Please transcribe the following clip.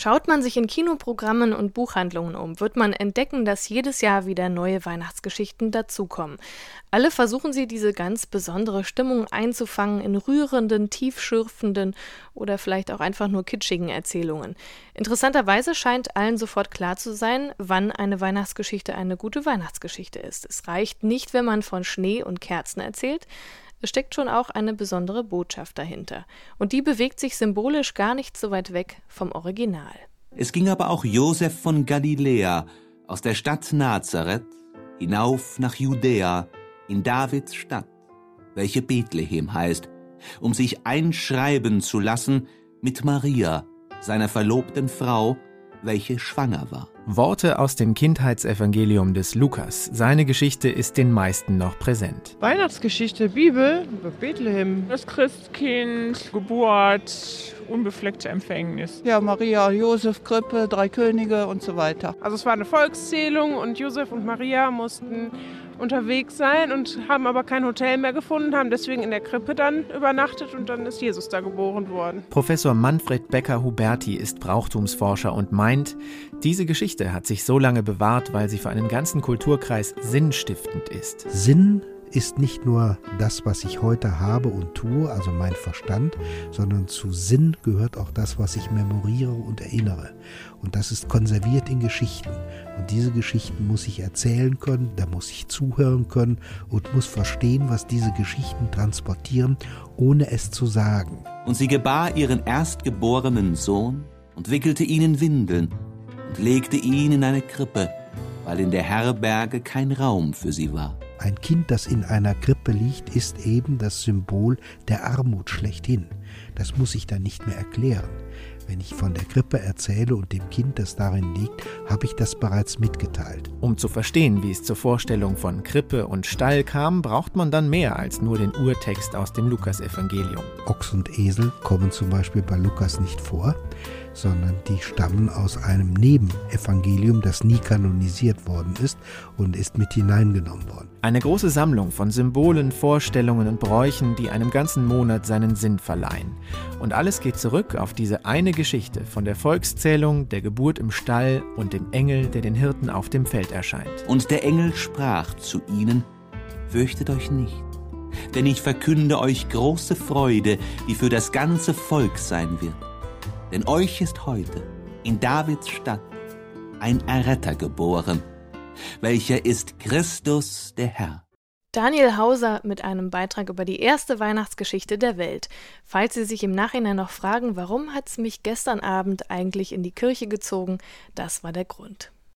Schaut man sich in Kinoprogrammen und Buchhandlungen um, wird man entdecken, dass jedes Jahr wieder neue Weihnachtsgeschichten dazukommen. Alle versuchen sie, diese ganz besondere Stimmung einzufangen in rührenden, tiefschürfenden oder vielleicht auch einfach nur kitschigen Erzählungen. Interessanterweise scheint allen sofort klar zu sein, wann eine Weihnachtsgeschichte eine gute Weihnachtsgeschichte ist. Es reicht nicht, wenn man von Schnee und Kerzen erzählt, es steckt schon auch eine besondere Botschaft dahinter. Und die bewegt sich symbolisch gar nicht so weit weg vom Original. Es ging aber auch Josef von Galiläa aus der Stadt Nazareth hinauf nach Judäa in Davids Stadt, welche Bethlehem heißt, um sich einschreiben zu lassen mit Maria, seiner verlobten Frau, welche schwanger war. Worte aus dem Kindheitsevangelium des Lukas. Seine Geschichte ist den meisten noch präsent. Weihnachtsgeschichte, Bibel, Bethlehem. Das Christkind, Geburt, unbefleckte Empfängnis. Ja, Maria, Josef, Krippe, drei Könige und so weiter. Also es war eine Volkszählung und Josef und Maria mussten unterwegs sein und haben aber kein Hotel mehr gefunden, haben deswegen in der Krippe dann übernachtet und dann ist Jesus da geboren worden. Professor Manfred Becker-Huberti ist Brauchtumsforscher und meint, diese Geschichte hat sich so lange bewahrt, weil sie für einen ganzen Kulturkreis sinnstiftend ist. Sinn ist nicht nur das, was ich heute habe und tue, also mein Verstand, sondern zu Sinn gehört auch das, was ich memoriere und erinnere. Und das ist konserviert in Geschichten. Und diese Geschichten muss ich erzählen können, da muss ich zuhören können und muss verstehen, was diese Geschichten transportieren, ohne es zu sagen. Und sie gebar ihren erstgeborenen Sohn und wickelte ihn in Windeln und legte ihn in eine Krippe, weil in der Herberge kein Raum für sie war. Ein Kind, das in einer Krippe liegt, ist eben das Symbol der Armut schlechthin. Das muss ich dann nicht mehr erklären. Wenn ich von der Krippe erzähle und dem Kind, das darin liegt, habe ich das bereits mitgeteilt. Um zu verstehen, wie es zur Vorstellung von Krippe und Stall kam, braucht man dann mehr als nur den Urtext aus dem Lukasevangelium. Ochs und Esel kommen zum Beispiel bei Lukas nicht vor sondern die stammen aus einem Nebenevangelium, das nie kanonisiert worden ist und ist mit hineingenommen worden. Eine große Sammlung von Symbolen, Vorstellungen und Bräuchen, die einem ganzen Monat seinen Sinn verleihen. Und alles geht zurück auf diese eine Geschichte von der Volkszählung, der Geburt im Stall und dem Engel, der den Hirten auf dem Feld erscheint. Und der Engel sprach zu ihnen, Fürchtet euch nicht, denn ich verkünde euch große Freude, die für das ganze Volk sein wird denn euch ist heute in Davids Stadt ein Erretter geboren, welcher ist Christus der Herr. Daniel Hauser mit einem Beitrag über die erste Weihnachtsgeschichte der Welt. Falls Sie sich im Nachhinein noch fragen, warum hat es mich gestern Abend eigentlich in die Kirche gezogen, das war der Grund.